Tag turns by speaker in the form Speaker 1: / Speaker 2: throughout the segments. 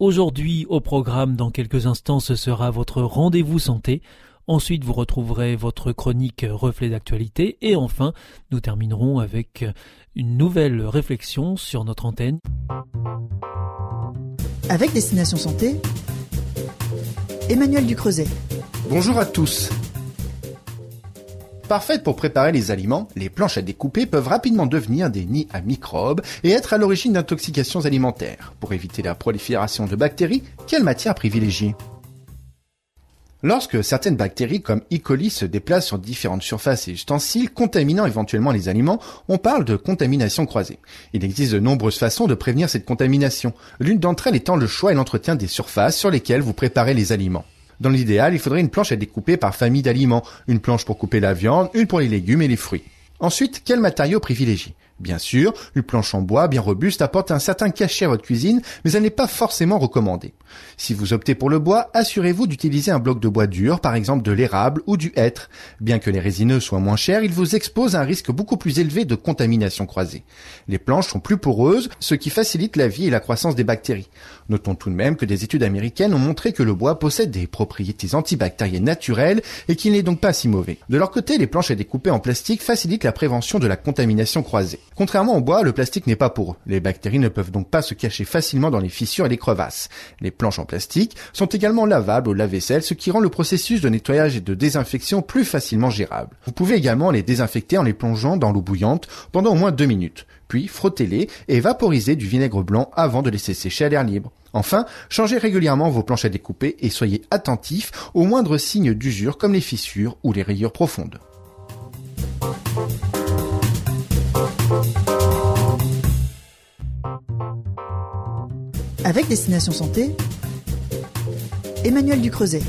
Speaker 1: Aujourd'hui, au programme, dans quelques instants, ce sera votre rendez-vous santé. Ensuite, vous retrouverez votre chronique reflet d'actualité. Et enfin, nous terminerons avec une nouvelle réflexion sur notre antenne.
Speaker 2: Avec Destination Santé, Emmanuel Ducreuset.
Speaker 3: Bonjour à tous. Parfaites pour préparer les aliments, les planches à découper peuvent rapidement devenir des nids à microbes et être à l'origine d'intoxications alimentaires. Pour éviter la prolifération de bactéries, quelle matière privilégier? Lorsque certaines bactéries comme E. coli se déplacent sur différentes surfaces et ustensiles, contaminant éventuellement les aliments, on parle de contamination croisée. Il existe de nombreuses façons de prévenir cette contamination, l'une d'entre elles étant le choix et l'entretien des surfaces sur lesquelles vous préparez les aliments. Dans l'idéal, il faudrait une planche à découper par famille d'aliments, une planche pour couper la viande, une pour les légumes et les fruits. Ensuite, quel matériau privilégier? Bien sûr, une planche en bois bien robuste apporte un certain cachet à votre cuisine, mais elle n'est pas forcément recommandée. Si vous optez pour le bois, assurez-vous d'utiliser un bloc de bois dur, par exemple de l'érable ou du hêtre. Bien que les résineux soient moins chers, ils vous exposent à un risque beaucoup plus élevé de contamination croisée. Les planches sont plus poreuses, ce qui facilite la vie et la croissance des bactéries. Notons tout de même que des études américaines ont montré que le bois possède des propriétés antibactériennes naturelles et qu'il n'est donc pas si mauvais. De leur côté, les planches à découper en plastique facilitent la prévention de la contamination croisée. Contrairement au bois, le plastique n'est pas poreux. Les bactéries ne peuvent donc pas se cacher facilement dans les fissures et les crevasses. Les planches en plastique sont également lavables au lave-vaisselle, ce qui rend le processus de nettoyage et de désinfection plus facilement gérable. Vous pouvez également les désinfecter en les plongeant dans l'eau bouillante pendant au moins deux minutes. Puis frottez-les et vaporisez du vinaigre blanc avant de laisser sécher à l'air libre. Enfin, changez régulièrement vos planches à découper et soyez attentifs aux moindres signes d'usure comme les fissures ou les rayures profondes.
Speaker 2: Avec Destination Santé, Emmanuel Ducreuset.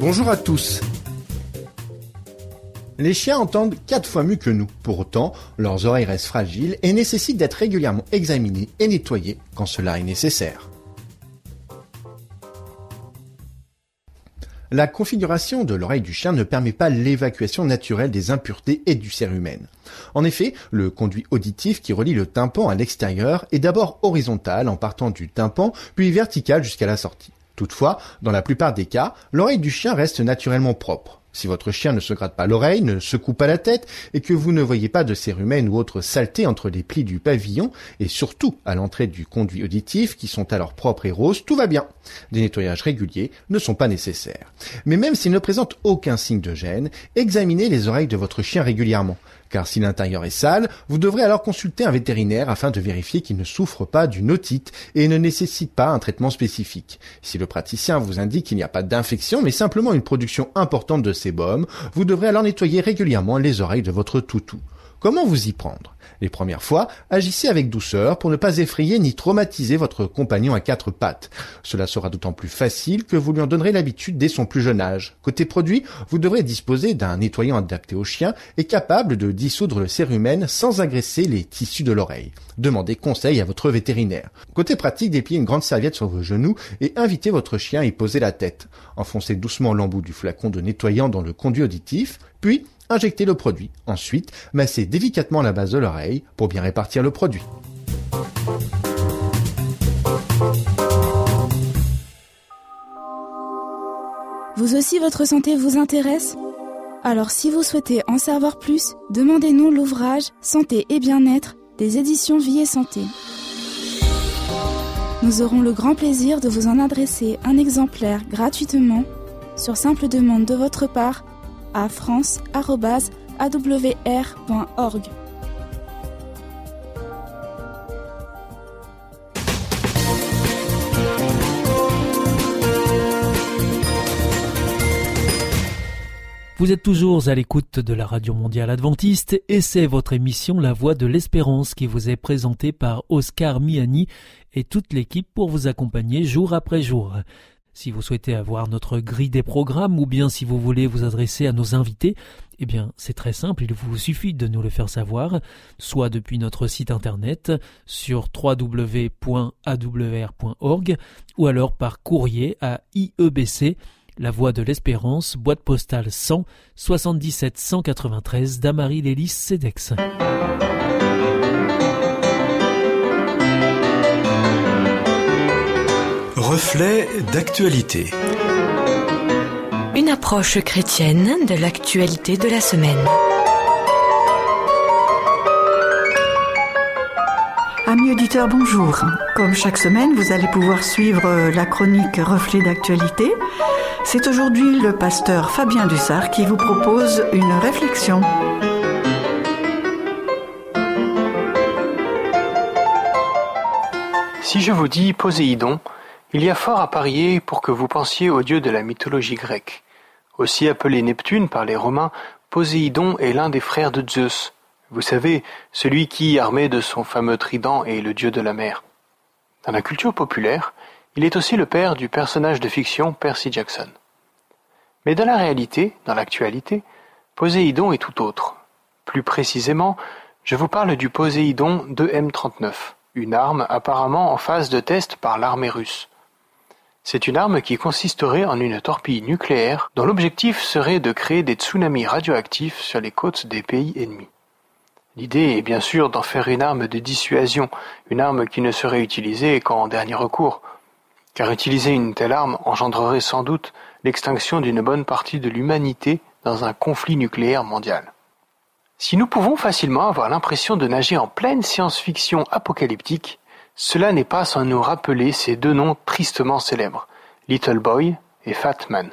Speaker 3: Bonjour à tous. Les chiens entendent quatre fois mieux que nous. Pour autant, leurs oreilles restent fragiles et nécessitent d'être régulièrement examinées et nettoyées quand cela est nécessaire. La configuration de l'oreille du chien ne permet pas l'évacuation naturelle des impuretés et du cérumen. En effet, le conduit auditif qui relie le tympan à l'extérieur est d'abord horizontal en partant du tympan, puis vertical jusqu'à la sortie. Toutefois, dans la plupart des cas, l'oreille du chien reste naturellement propre. Si votre chien ne se gratte pas l'oreille, ne secoue pas la tête, et que vous ne voyez pas de cérumen ou autre saleté entre les plis du pavillon, et surtout à l'entrée du conduit auditif, qui sont alors propres et roses, tout va bien. Des nettoyages réguliers ne sont pas nécessaires. Mais même s'il ne présente aucun signe de gêne, examinez les oreilles de votre chien régulièrement car si l'intérieur est sale, vous devrez alors consulter un vétérinaire afin de vérifier qu'il ne souffre pas d'une otite et ne nécessite pas un traitement spécifique. Si le praticien vous indique qu'il n'y a pas d'infection mais simplement une production importante de sébum, vous devrez alors nettoyer régulièrement les oreilles de votre toutou. Comment vous y prendre? Les premières fois, agissez avec douceur pour ne pas effrayer ni traumatiser votre compagnon à quatre pattes. Cela sera d'autant plus facile que vous lui en donnerez l'habitude dès son plus jeune âge. Côté produit, vous devrez disposer d'un nettoyant adapté au chien et capable de dissoudre le cérumen sans agresser les tissus de l'oreille. Demandez conseil à votre vétérinaire. Côté pratique, dépliez une grande serviette sur vos genoux et invitez votre chien à y poser la tête. Enfoncez doucement l'embout du flacon de nettoyant dans le conduit auditif, puis Injectez le produit. Ensuite, massez délicatement la base de l'oreille pour bien répartir le produit.
Speaker 4: Vous aussi, votre santé vous intéresse? Alors si vous souhaitez en savoir plus, demandez-nous l'ouvrage Santé et bien-être des éditions Vie et Santé. Nous aurons le grand plaisir de vous en adresser un exemplaire gratuitement sur simple demande de votre part à france.awr.org.
Speaker 1: Vous êtes toujours à l'écoute de la Radio Mondiale Adventiste et c'est votre émission La Voix de l'Espérance qui vous est présentée par Oscar Miani et toute l'équipe pour vous accompagner jour après jour. Si vous souhaitez avoir notre grille des programmes ou bien si vous voulez vous adresser à nos invités, eh bien c'est très simple, il vous suffit de nous le faire savoir, soit depuis notre site internet sur www.awr.org ou alors par courrier à IEBC la Voix de l'Espérance, boîte postale 100 77 193 Damary Lélis Cedex.
Speaker 5: Reflet d'actualité.
Speaker 6: Une approche chrétienne de l'actualité de la semaine.
Speaker 2: Amis auditeurs, bonjour. Comme chaque semaine, vous allez pouvoir suivre la chronique Reflet d'actualité c'est aujourd'hui le pasteur Fabien Dussard qui vous propose une réflexion.
Speaker 7: Si je vous dis Poséidon, il y a fort à parier pour que vous pensiez au dieu de la mythologie grecque. Aussi appelé Neptune par les Romains, Poséidon est l'un des frères de Zeus. Vous savez, celui qui, armé de son fameux trident, est le dieu de la mer. Dans la culture populaire, il est aussi le père du personnage de fiction Percy Jackson. Mais dans la réalité, dans l'actualité, Poséidon est tout autre. Plus précisément, je vous parle du Poséidon 2M39, une arme apparemment en phase de test par l'armée russe. C'est une arme qui consisterait en une torpille nucléaire dont l'objectif serait de créer des tsunamis radioactifs sur les côtes des pays ennemis. L'idée est bien sûr d'en faire une arme de dissuasion, une arme qui ne serait utilisée qu'en dernier recours, car utiliser une telle arme engendrerait sans doute l'extinction d'une bonne partie de l'humanité dans un conflit nucléaire mondial. Si nous pouvons facilement avoir l'impression de nager en pleine science-fiction apocalyptique, cela n'est pas sans nous rappeler ces deux noms tristement célèbres, Little Boy et Fat Man.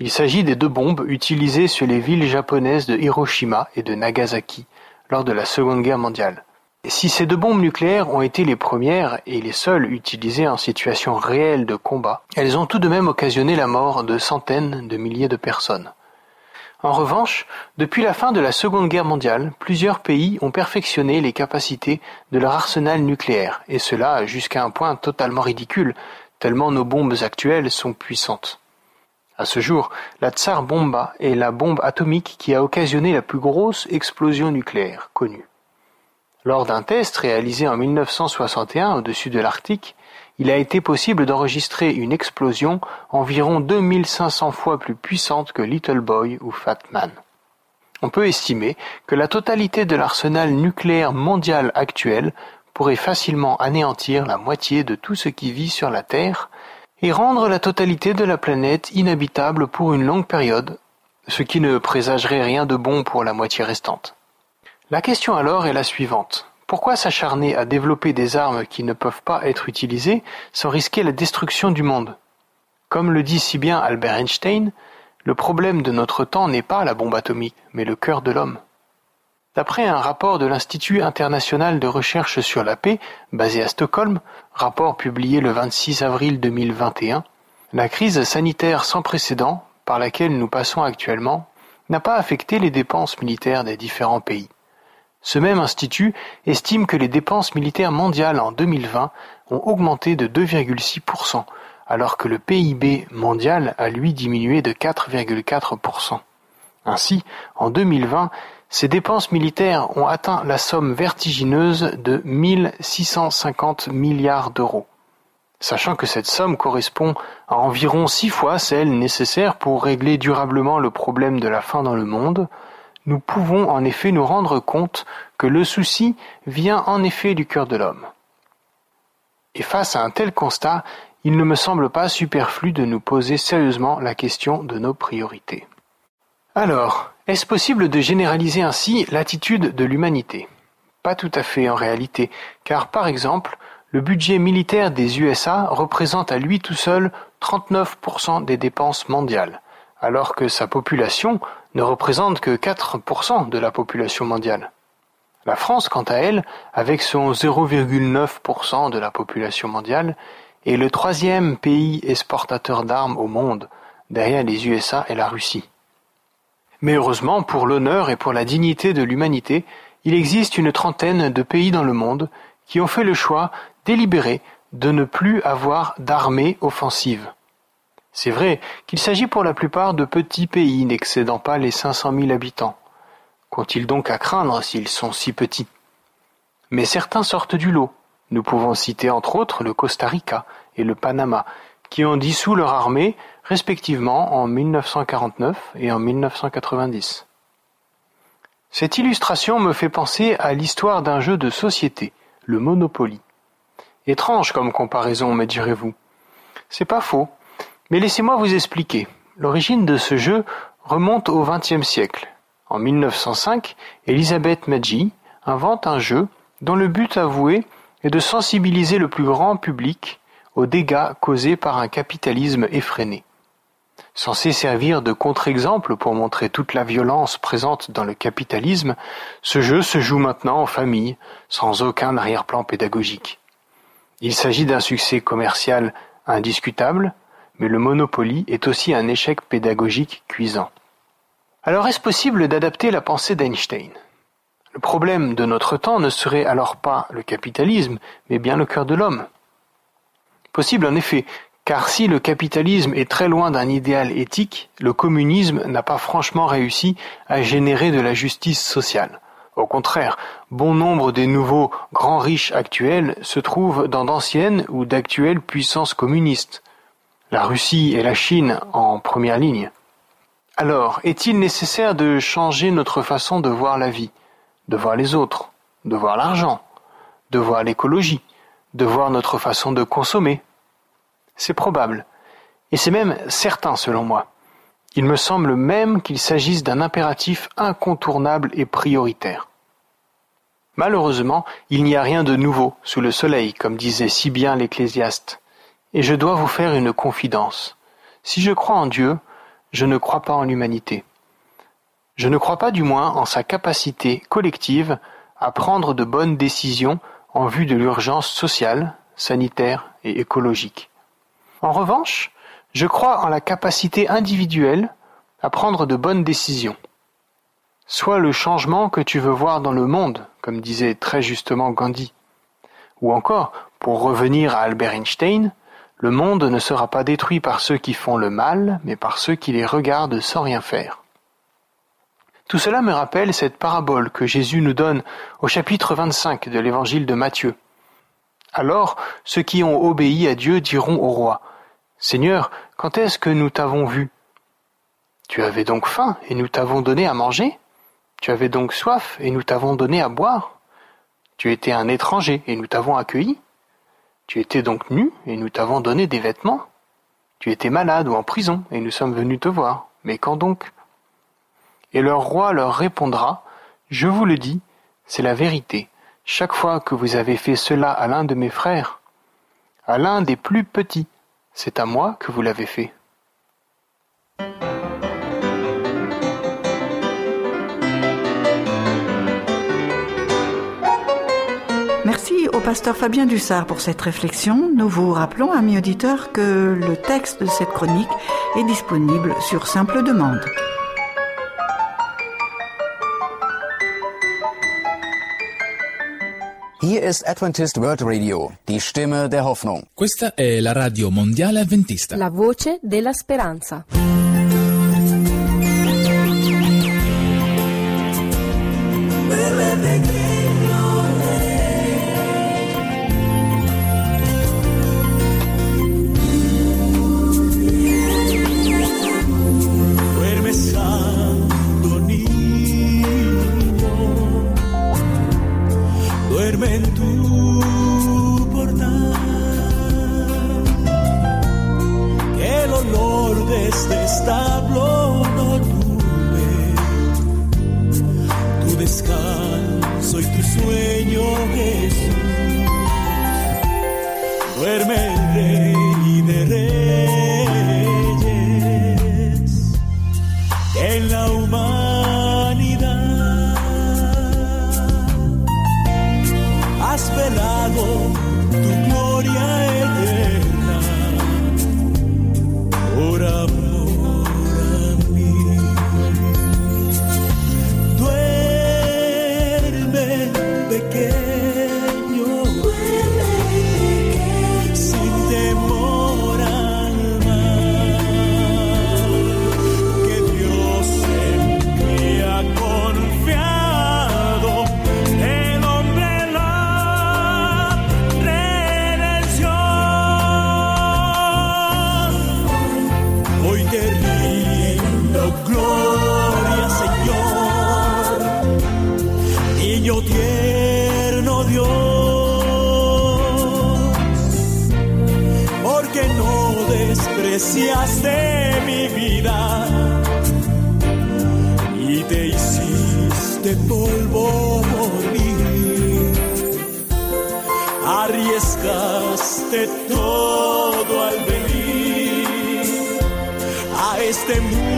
Speaker 7: Il s'agit des deux bombes utilisées sur les villes japonaises de Hiroshima et de Nagasaki lors de la Seconde Guerre mondiale. Si ces deux bombes nucléaires ont été les premières et les seules utilisées en situation réelle de combat, elles ont tout de même occasionné la mort de centaines de milliers de personnes. En revanche, depuis la fin de la Seconde Guerre mondiale, plusieurs pays ont perfectionné les capacités de leur arsenal nucléaire, et cela jusqu'à un point totalement ridicule, tellement nos bombes actuelles sont puissantes. À ce jour, la Tsar Bomba est la bombe atomique qui a occasionné la plus grosse explosion nucléaire connue. Lors d'un test réalisé en 1961 au-dessus de l'Arctique, il a été possible d'enregistrer une explosion environ 2500 fois plus puissante que Little Boy ou Fat Man. On peut estimer que la totalité de l'arsenal nucléaire mondial actuel pourrait facilement anéantir la moitié de tout ce qui vit sur la Terre et rendre la totalité de la planète inhabitable pour une longue période, ce qui ne présagerait rien de bon pour la moitié restante. La question alors est la suivante. Pourquoi s'acharner à développer des armes qui ne peuvent pas être utilisées sans risquer la destruction du monde? Comme le dit si bien Albert Einstein, le problème de notre temps n'est pas la bombe atomique, mais le cœur de l'homme. D'après un rapport de l'Institut international de recherche sur la paix, basé à Stockholm, rapport publié le 26 avril 2021, la crise sanitaire sans précédent par laquelle nous passons actuellement n'a pas affecté les dépenses militaires des différents pays. Ce même institut estime que les dépenses militaires mondiales en 2020 ont augmenté de 2,6%, alors que le PIB mondial a lui diminué de 4,4%. Ainsi, en 2020, ces dépenses militaires ont atteint la somme vertigineuse de 1650 milliards d'euros. Sachant que cette somme correspond à environ six fois celle nécessaire pour régler durablement le problème de la faim dans le monde, nous pouvons en effet nous rendre compte que le souci vient en effet du cœur de l'homme. Et face à un tel constat, il ne me semble pas superflu de nous poser sérieusement la question de nos priorités. Alors, est-ce possible de généraliser ainsi l'attitude de l'humanité? Pas tout à fait en réalité, car par exemple, le budget militaire des USA représente à lui tout seul 39% des dépenses mondiales, alors que sa population ne représente que 4% de la population mondiale. La France, quant à elle, avec son 0,9% de la population mondiale, est le troisième pays exportateur d'armes au monde, derrière les USA et la Russie. Mais heureusement, pour l'honneur et pour la dignité de l'humanité, il existe une trentaine de pays dans le monde qui ont fait le choix délibéré de ne plus avoir d'armée offensive. C'est vrai qu'il s'agit pour la plupart de petits pays n'excédant pas les 500 000 habitants. Qu'ont-ils donc à craindre s'ils sont si petits? Mais certains sortent du lot. Nous pouvons citer entre autres le Costa Rica et le Panama, qui ont dissous leur armée respectivement en 1949 et en 1990. Cette illustration me fait penser à l'histoire d'un jeu de société, le Monopoly. Étrange comme comparaison, me direz-vous. C'est pas faux, mais laissez-moi vous expliquer. L'origine de ce jeu remonte au XXe siècle. En 1905, Elisabeth Maggi invente un jeu dont le but avoué est de sensibiliser le plus grand public aux dégâts causés par un capitalisme effréné. Censé servir de contre-exemple pour montrer toute la violence présente dans le capitalisme, ce jeu se joue maintenant en famille, sans aucun arrière-plan pédagogique. Il s'agit d'un succès commercial indiscutable, mais le Monopoly est aussi un échec pédagogique cuisant. Alors est-ce possible d'adapter la pensée d'Einstein? Le problème de notre temps ne serait alors pas le capitalisme, mais bien le cœur de l'homme. Possible en effet, car si le capitalisme est très loin d'un idéal éthique, le communisme n'a pas franchement réussi à générer de la justice sociale. Au contraire, bon nombre des nouveaux grands riches actuels se trouvent dans d'anciennes ou d'actuelles puissances communistes. La Russie et la Chine en première ligne. Alors, est-il nécessaire de changer notre façon de voir la vie, de voir les autres, de voir l'argent, de voir l'écologie, de voir notre façon de consommer? C'est probable, et c'est même certain selon moi. Il me semble même qu'il s'agisse d'un impératif incontournable et prioritaire. Malheureusement, il n'y a rien de nouveau sous le soleil, comme disait si bien l'Ecclésiaste. Et je dois vous faire une confidence. Si je crois en Dieu, je ne crois pas en l'humanité. Je ne crois pas du moins en sa capacité collective à prendre de bonnes décisions en vue de l'urgence sociale, sanitaire et écologique. En revanche, je crois en la capacité individuelle à prendre de bonnes décisions. Soit le changement que tu veux voir dans le monde, comme disait très justement Gandhi. Ou encore, pour revenir à Albert Einstein, le monde ne sera pas détruit par ceux qui font le mal, mais par ceux qui les regardent sans rien faire. Tout cela me rappelle cette parabole que Jésus nous donne au chapitre 25 de l'évangile de Matthieu. Alors, ceux qui ont obéi à Dieu diront au roi, Seigneur, quand est-ce que nous t'avons vu? Tu avais donc faim et nous t'avons donné à manger? Tu avais donc soif et nous t'avons donné à boire? Tu étais un étranger et nous t'avons accueilli? Tu étais donc nu, et nous t'avons donné des vêtements. Tu étais malade ou en prison, et nous sommes venus te voir. Mais quand donc? Et leur roi leur répondra, Je vous le dis, c'est la vérité. Chaque fois que vous avez fait cela à l'un de mes frères, à l'un des plus petits, c'est à moi que vous l'avez fait.
Speaker 2: Merci au pasteur Fabien Dussard pour cette réflexion. Nous vous rappelons, amis auditeurs, que le texte de cette chronique est disponible sur simple demande.
Speaker 8: Hier ist Adventist World Radio, die Stimme der Hoffnung.
Speaker 9: Questa è la radio mondiale avventista.
Speaker 10: La voce della speranza.
Speaker 11: Descanso y tu sueño, Jesús. Duerme el rey de reyes Hoy te rindo gloria, Señor, niño tierno Dios, porque no despreciaste mi vida y te hiciste polvo por mí, arriesgaste todo a este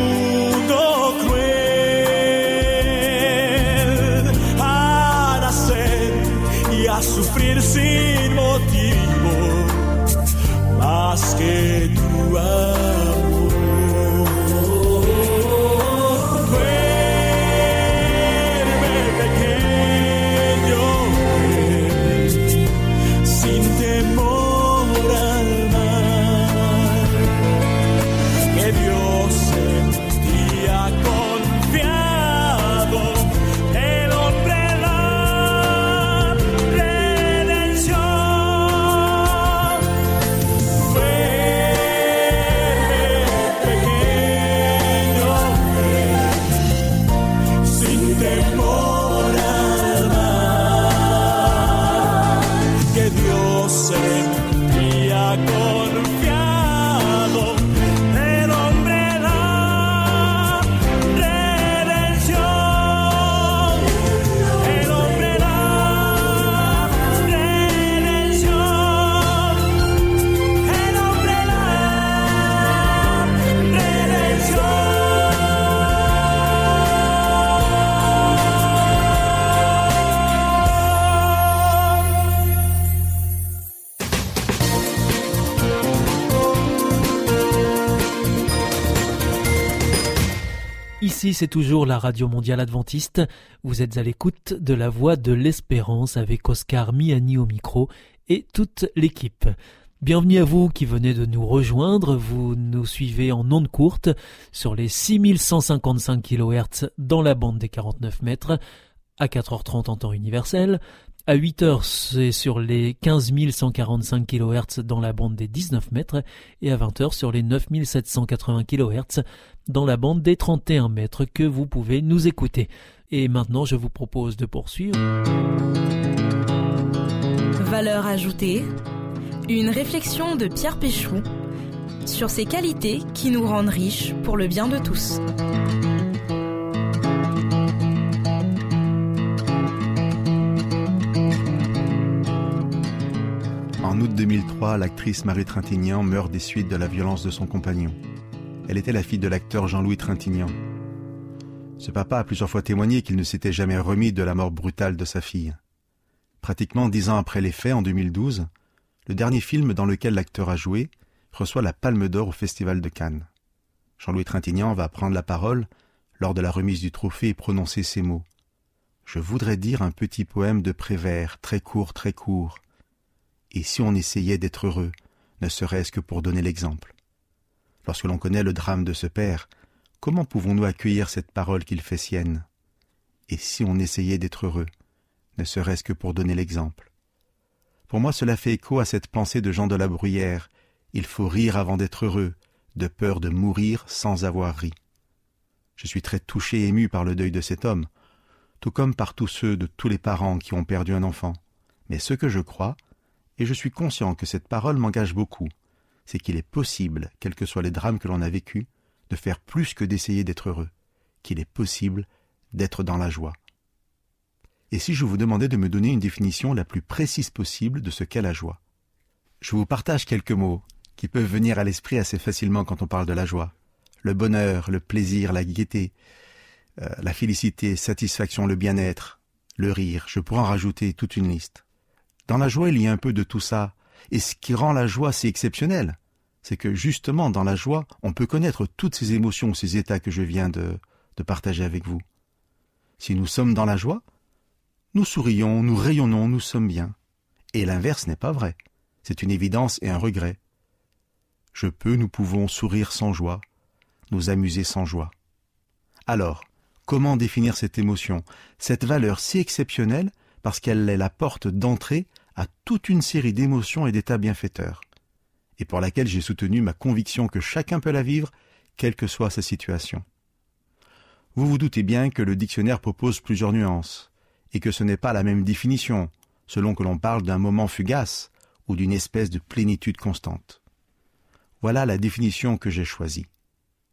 Speaker 1: C'est toujours la Radio Mondiale Adventiste. Vous êtes à l'écoute de la voix de l'espérance avec Oscar Miani au micro et toute l'équipe. Bienvenue à vous qui venez de nous rejoindre. Vous nous suivez en ondes courtes sur les 6155 kHz dans la bande des 49 mètres, à 4h30 en temps universel. À 8 heures, c'est sur les 15 145 kHz dans la bande des 19 mètres et à 20 heures sur les 9 780 kHz dans la bande des 31 mètres que vous pouvez nous écouter. Et maintenant, je vous propose de poursuivre.
Speaker 10: Valeur ajoutée. Une réflexion de Pierre Péchou sur ces qualités qui nous rendent riches pour le bien de tous.
Speaker 12: En août 2003, l'actrice Marie Trintignant meurt des suites de la violence de son compagnon. Elle était la fille de l'acteur Jean-Louis Trintignant. Ce papa a plusieurs fois témoigné qu'il ne s'était jamais remis de la mort brutale de sa fille. Pratiquement dix ans après les faits, en 2012, le dernier film dans lequel l'acteur a joué reçoit la Palme d'Or au Festival de Cannes. Jean-Louis Trintignant va prendre la parole lors de la remise du trophée et prononcer ces mots. Je voudrais dire un petit poème de Prévert, très court, très court. Et si on essayait d'être heureux, ne serait-ce que pour donner l'exemple Lorsque l'on connaît le drame de ce père, comment pouvons-nous accueillir cette parole qu'il fait sienne? Et si on essayait d'être heureux, ne serait-ce que pour donner l'exemple? Pour moi, cela fait écho à cette pensée de Jean de la Bruyère il faut rire avant d'être heureux, de peur de mourir sans avoir ri. Je suis très touché et ému par le deuil de cet homme, tout comme par tous ceux de tous les parents qui ont perdu un enfant. Mais ce que je crois, et je suis conscient que cette parole m'engage beaucoup, c'est qu'il est possible, quels que soient les drames que l'on a vécus, de faire plus que d'essayer d'être heureux, qu'il est possible d'être dans la joie. Et si je vous demandais de me donner une définition la plus précise possible de ce qu'est la joie Je vous partage quelques mots qui peuvent venir à l'esprit assez facilement quand on parle de la joie. Le bonheur, le plaisir, la gaieté, euh, la félicité, satisfaction, le bien-être, le rire, je pourrais en rajouter toute une liste. Dans la joie, il y a un peu de tout ça, et ce qui rend la joie si exceptionnelle, c'est que justement dans la joie, on peut connaître toutes ces émotions, ces états que je viens de, de partager avec vous. Si nous sommes dans la joie, nous sourions, nous rayonnons, nous sommes bien. Et l'inverse n'est pas vrai. C'est une évidence et un regret. Je peux, nous pouvons sourire sans joie, nous amuser sans joie. Alors, comment définir cette émotion, cette valeur si exceptionnelle parce qu'elle est la porte d'entrée à toute une série d'émotions et d'états bienfaiteurs, et pour laquelle j'ai soutenu ma conviction que chacun peut la vivre, quelle que soit sa situation. Vous vous doutez bien que le dictionnaire propose plusieurs nuances, et que ce n'est pas la même définition, selon que l'on parle d'un moment fugace ou d'une espèce de plénitude constante. Voilà la définition que j'ai choisie.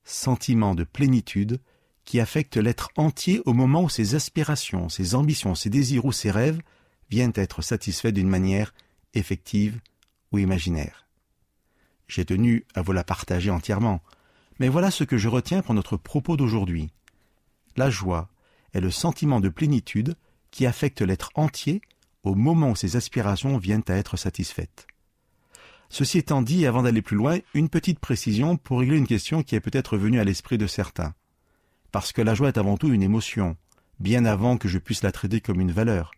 Speaker 12: Sentiment de plénitude qui affecte l'être entier au moment où ses aspirations, ses ambitions, ses désirs ou ses rêves viennent être satisfaits d'une manière effective ou imaginaire. J'ai tenu à vous la partager entièrement, mais voilà ce que je retiens pour notre propos d'aujourd'hui. La joie est le sentiment de plénitude qui affecte l'être entier au moment où ses aspirations viennent à être satisfaites. Ceci étant dit, avant d'aller plus loin, une petite précision pour régler une question qui est peut-être venue à l'esprit de certains. Parce que la joie est avant tout une émotion, bien avant que je puisse la traiter comme une valeur.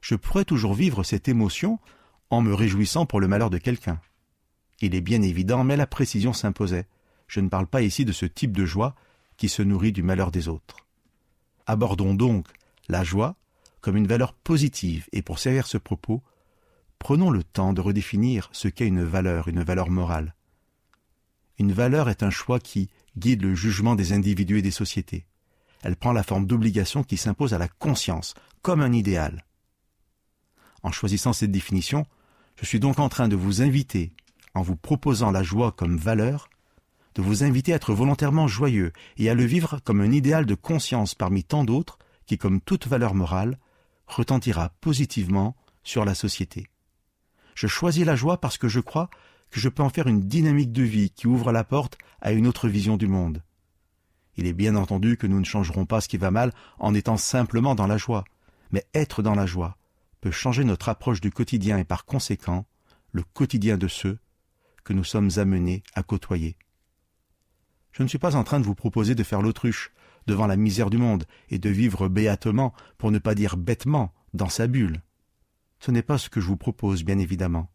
Speaker 12: Je pourrais toujours vivre cette émotion en me réjouissant pour le malheur de quelqu'un. Il est bien évident, mais la précision s'imposait. Je ne parle pas ici de ce type de joie qui se nourrit du malheur des autres. Abordons donc la joie comme une valeur positive, et pour servir ce propos, prenons le temps de redéfinir ce qu'est une valeur, une valeur morale. Une valeur est un choix qui guide le jugement des individus et des sociétés. Elle prend la forme d'obligation qui s'impose à la conscience, comme un idéal. En choisissant cette définition, je suis donc en train de vous inviter, en vous proposant la joie comme valeur, de vous inviter à être volontairement joyeux et à le vivre comme un idéal de conscience parmi tant d'autres qui, comme toute valeur morale, retentira positivement sur la société. Je choisis la joie parce que je crois que je peux en faire une dynamique de vie qui ouvre la porte à une autre vision du monde. Il est bien entendu que nous ne changerons pas ce qui va mal en étant simplement dans la joie, mais être dans la joie peut changer notre approche du quotidien et par conséquent le quotidien de ceux que nous sommes amenés à côtoyer. Je ne suis pas en train de vous proposer de faire l'autruche devant la misère du monde et de vivre béatement, pour ne pas dire bêtement, dans sa bulle. Ce n'est pas ce que je vous propose, bien évidemment.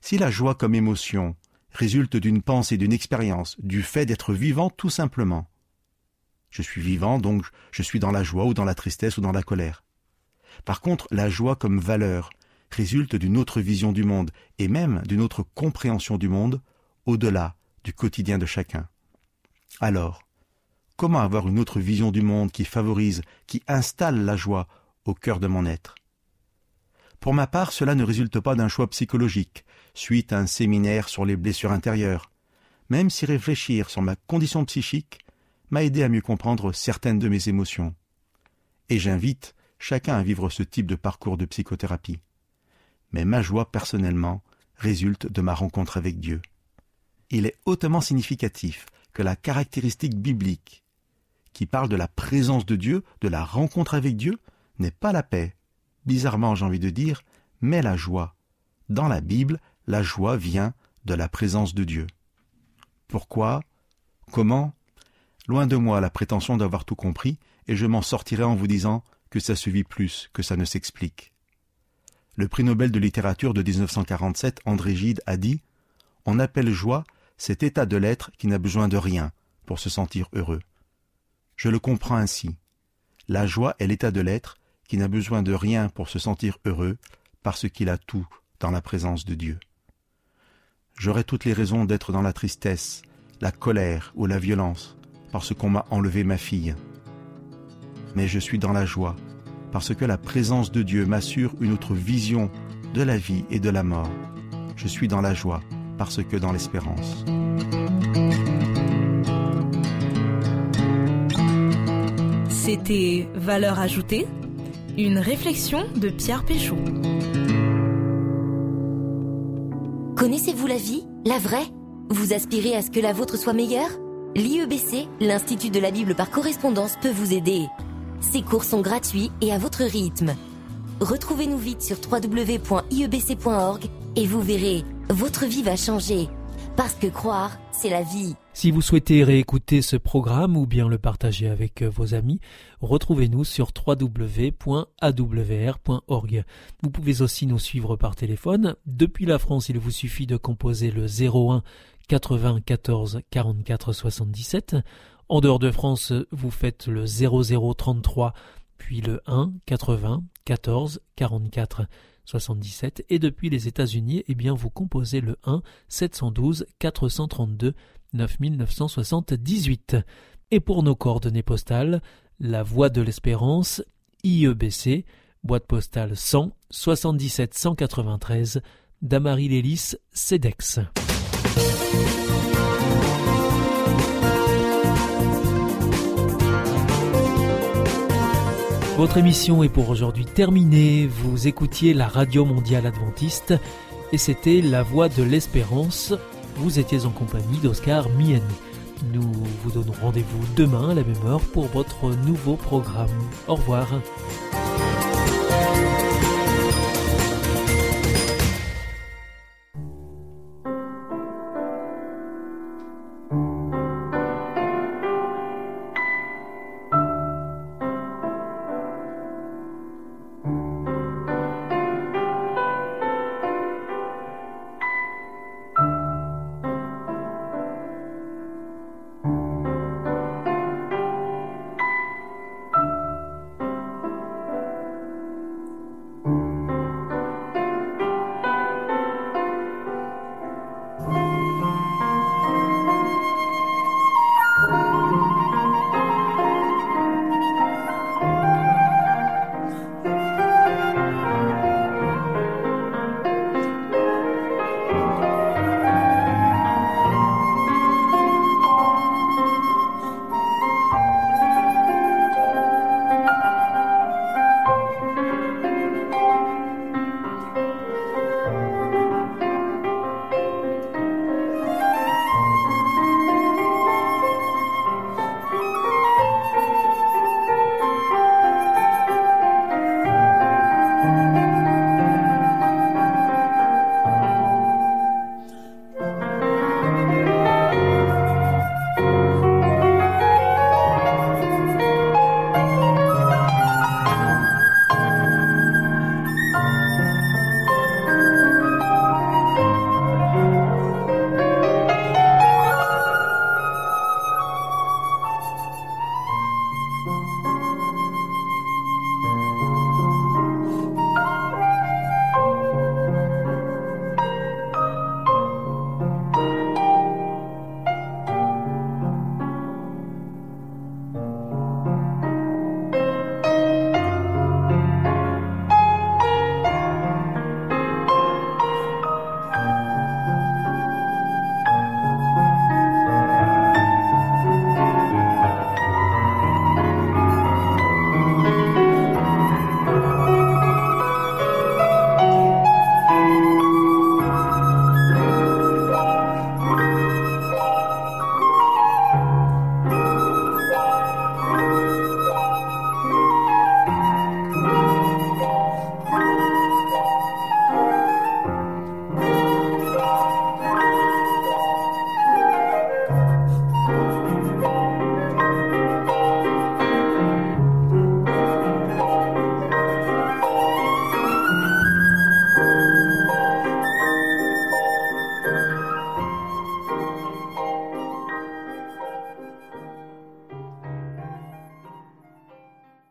Speaker 12: Si la joie comme émotion résulte d'une pensée, d'une expérience, du fait d'être vivant tout simplement, je suis vivant, donc je suis dans la joie ou dans la tristesse ou dans la colère. Par contre, la joie comme valeur résulte d'une autre vision du monde et même d'une autre compréhension du monde au-delà du quotidien de chacun. Alors, comment avoir une autre vision du monde qui favorise, qui installe la joie au cœur de mon être? Pour ma part, cela ne résulte pas d'un choix psychologique, suite à un séminaire sur les blessures intérieures, même si réfléchir sur ma condition psychique m'a aidé à mieux comprendre certaines de mes émotions. Et j'invite chacun à vivre ce type de parcours de psychothérapie. Mais ma joie personnellement résulte de ma rencontre avec Dieu. Il est hautement significatif que la caractéristique biblique qui parle de la présence de Dieu, de la rencontre avec Dieu, n'est pas la paix. Bizarrement, j'ai envie de dire, mais la joie. Dans la Bible, la joie vient de la présence de Dieu. Pourquoi? Comment? Loin de moi la prétention d'avoir tout compris, et je m'en sortirai en vous disant que ça se plus, que ça ne s'explique. Le prix Nobel de littérature de 1947, André Gide, a dit On appelle joie cet état de l'être qui n'a besoin de rien pour se sentir heureux. Je le comprends ainsi. La joie est l'état de l'être qui n'a besoin de rien pour se sentir heureux, parce qu'il a tout dans la présence de Dieu. J'aurais toutes les raisons d'être dans la tristesse, la colère ou la violence, parce qu'on m'a enlevé ma fille. Mais je suis dans la joie, parce que la présence de Dieu m'assure une autre vision de la vie et de la mort. Je suis dans la joie, parce que dans l'espérance.
Speaker 10: C'était Valeur ajoutée, une réflexion de Pierre Péchaud.
Speaker 13: Connaissez-vous la vie, la vraie? Vous aspirez à ce que la vôtre soit meilleure? L'IEBC, l'Institut de la Bible par correspondance, peut vous aider. Ces cours sont gratuits et à votre rythme. Retrouvez-nous vite sur www.iebc.org et vous verrez, votre vie va changer. Parce que croire, c'est la vie.
Speaker 1: Si vous souhaitez réécouter ce programme ou bien le partager avec euh, vos amis, retrouvez-nous sur www.awr.org. Vous pouvez aussi nous suivre par téléphone. Depuis la France, il vous suffit de composer le 01 80 14 44 77. En dehors de France, vous faites le 0033 puis le 1 80 14 44 77 et depuis les États-Unis, eh bien vous composez le 1 712 432 9978. Et pour nos coordonnées postales, la Voie de l'Espérance, IEBC, boîte postale 100 77 193, Damary Lélis, CEDEX. Votre émission est pour aujourd'hui terminée. Vous écoutiez la Radio Mondiale Adventiste et c'était La Voix de l'Espérance. Vous étiez en compagnie d'Oscar Miani. Nous vous donnons rendez-vous demain à la même heure pour votre nouveau programme. Au revoir.